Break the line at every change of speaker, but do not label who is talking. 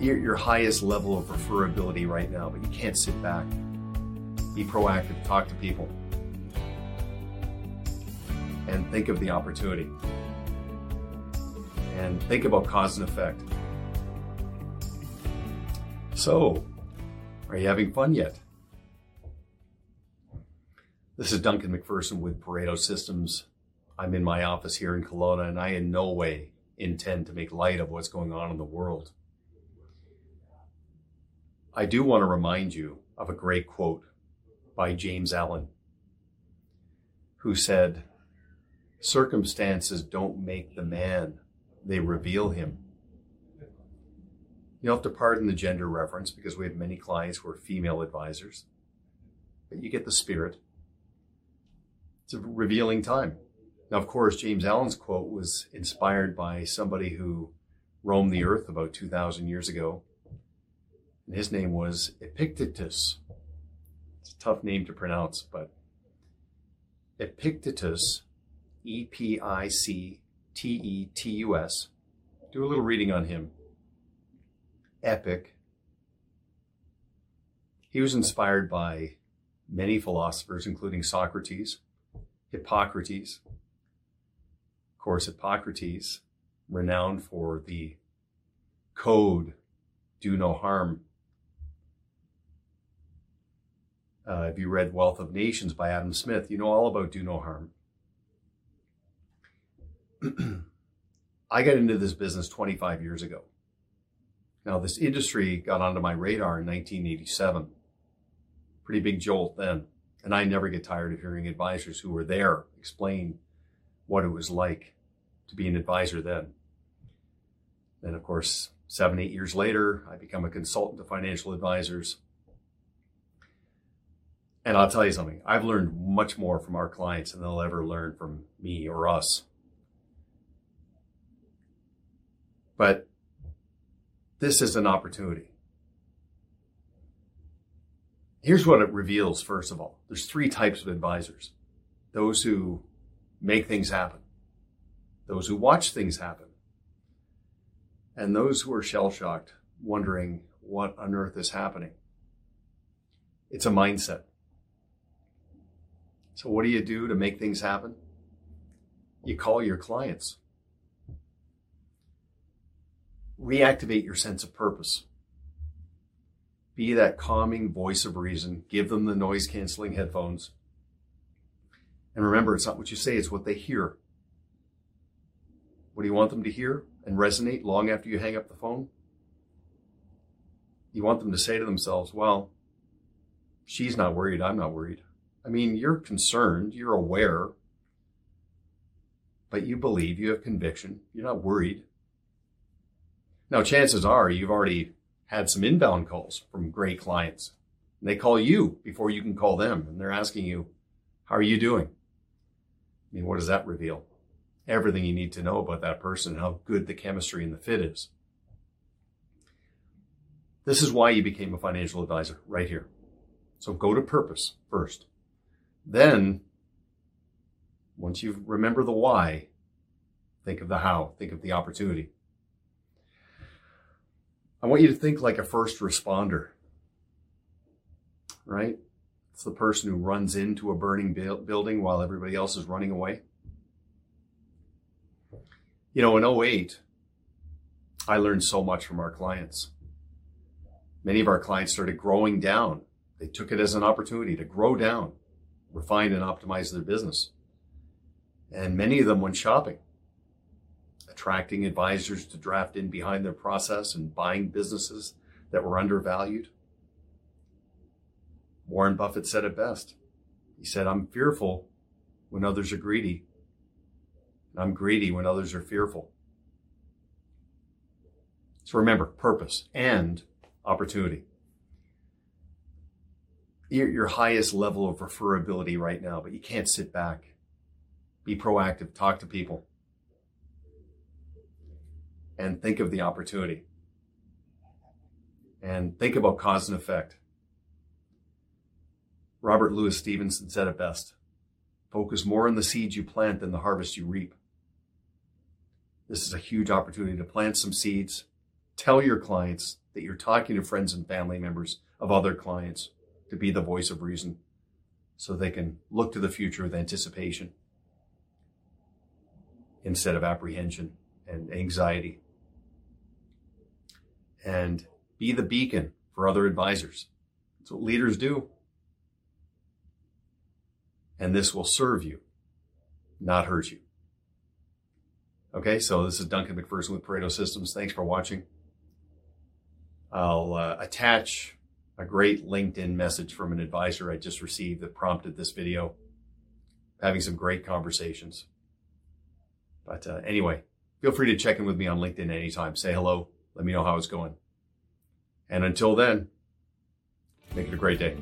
you're at your highest level of referability right now, but you can't sit back. Be proactive, talk to people, and think of the opportunity. And think about cause and effect. So, are you having fun yet? This is Duncan MacPherson with Pareto Systems. I'm in my office here in Kelowna, and I in no way intend to make light of what's going on in the world. I do want to remind you of a great quote by James Allen, who said, Circumstances don't make the man, they reveal him. You'll have to pardon the gender reference because we have many clients who are female advisors, but you get the spirit. It's a revealing time. Now, of course, James Allen's quote was inspired by somebody who roamed the earth about 2,000 years ago and his name was Epictetus. It's a tough name to pronounce, but Epictetus, E P I C T E T U S. Do a little reading on him. Epic. He was inspired by many philosophers, including Socrates, Hippocrates. Of course, Hippocrates, renowned for the code, do no harm Uh, if you read Wealth of Nations by Adam Smith, you know all about do no harm. I got into this business 25 years ago. Now, this industry got onto my radar in 1987. Pretty big jolt then. And I never get tired of hearing advisors who were there explain what it was like to be an advisor then. Then, of course, seven, eight years later, I become a consultant to financial advisors and I'll tell you something, I've learned much more from our clients than they'll ever learn from me or us. But this is an opportunity. Here's what it reveals, first of all. There's three types of advisors. Those who make things happen, those who watch things happen, and those who are shell shocked, wondering what on earth is happening. It's a mindset. So, what do you do to make things happen? You call your clients. Reactivate your sense of purpose. Be that calming voice of reason. Give them the noise canceling headphones. And remember, it's not what you say, it's what they hear. What do you want them to hear and resonate long after you hang up the phone? You want them to say to themselves, well, she's not worried, I'm not worried. I mean, you're concerned, you're aware, but you believe, you have conviction, you're not worried. Now, chances are you've already had some inbound calls from great clients. And they call you before you can call them, and they're asking you, How are you doing? I mean, what does that reveal? Everything you need to know about that person, how good the chemistry and the fit is. This is why you became a financial advisor right here. So go to purpose first. Then, once you remember the why, think of the how, think of the opportunity. I want you to think like a first responder, right? It's the person who runs into a burning building while everybody else is running away. You know, in 08, I learned so much from our clients. Many of our clients started growing down. They took it as an opportunity to grow down refine and optimize their business. And many of them went shopping, attracting advisors to draft in behind their process and buying businesses that were undervalued. Warren Buffett said it best. He said, I'm fearful when others are greedy. I'm greedy when others are fearful. So remember, purpose and opportunity you're your highest level of referability right now, but you can't sit back. Be proactive, talk to people, and think of the opportunity. And think about cause and effect. Robert Louis Stevenson said it best focus more on the seeds you plant than the harvest you reap. This is a huge opportunity to plant some seeds, Tell your clients that you're talking to friends and family members of other clients to be the voice of reason so they can look to the future with anticipation instead of apprehension and anxiety. And be the beacon for other advisors. That's what leaders do. And this will serve you, not hurt you. Okay, so this is Duncan MacPherson with Pareto Systems. Thanks for watching. I'll uh, attach a great LinkedIn message from an advisor I just received that prompted this video. Having some great conversations. But uh, anyway, feel free to check in with me on LinkedIn anytime. Say hello. Let me know how it's going. And until then, make it a great day.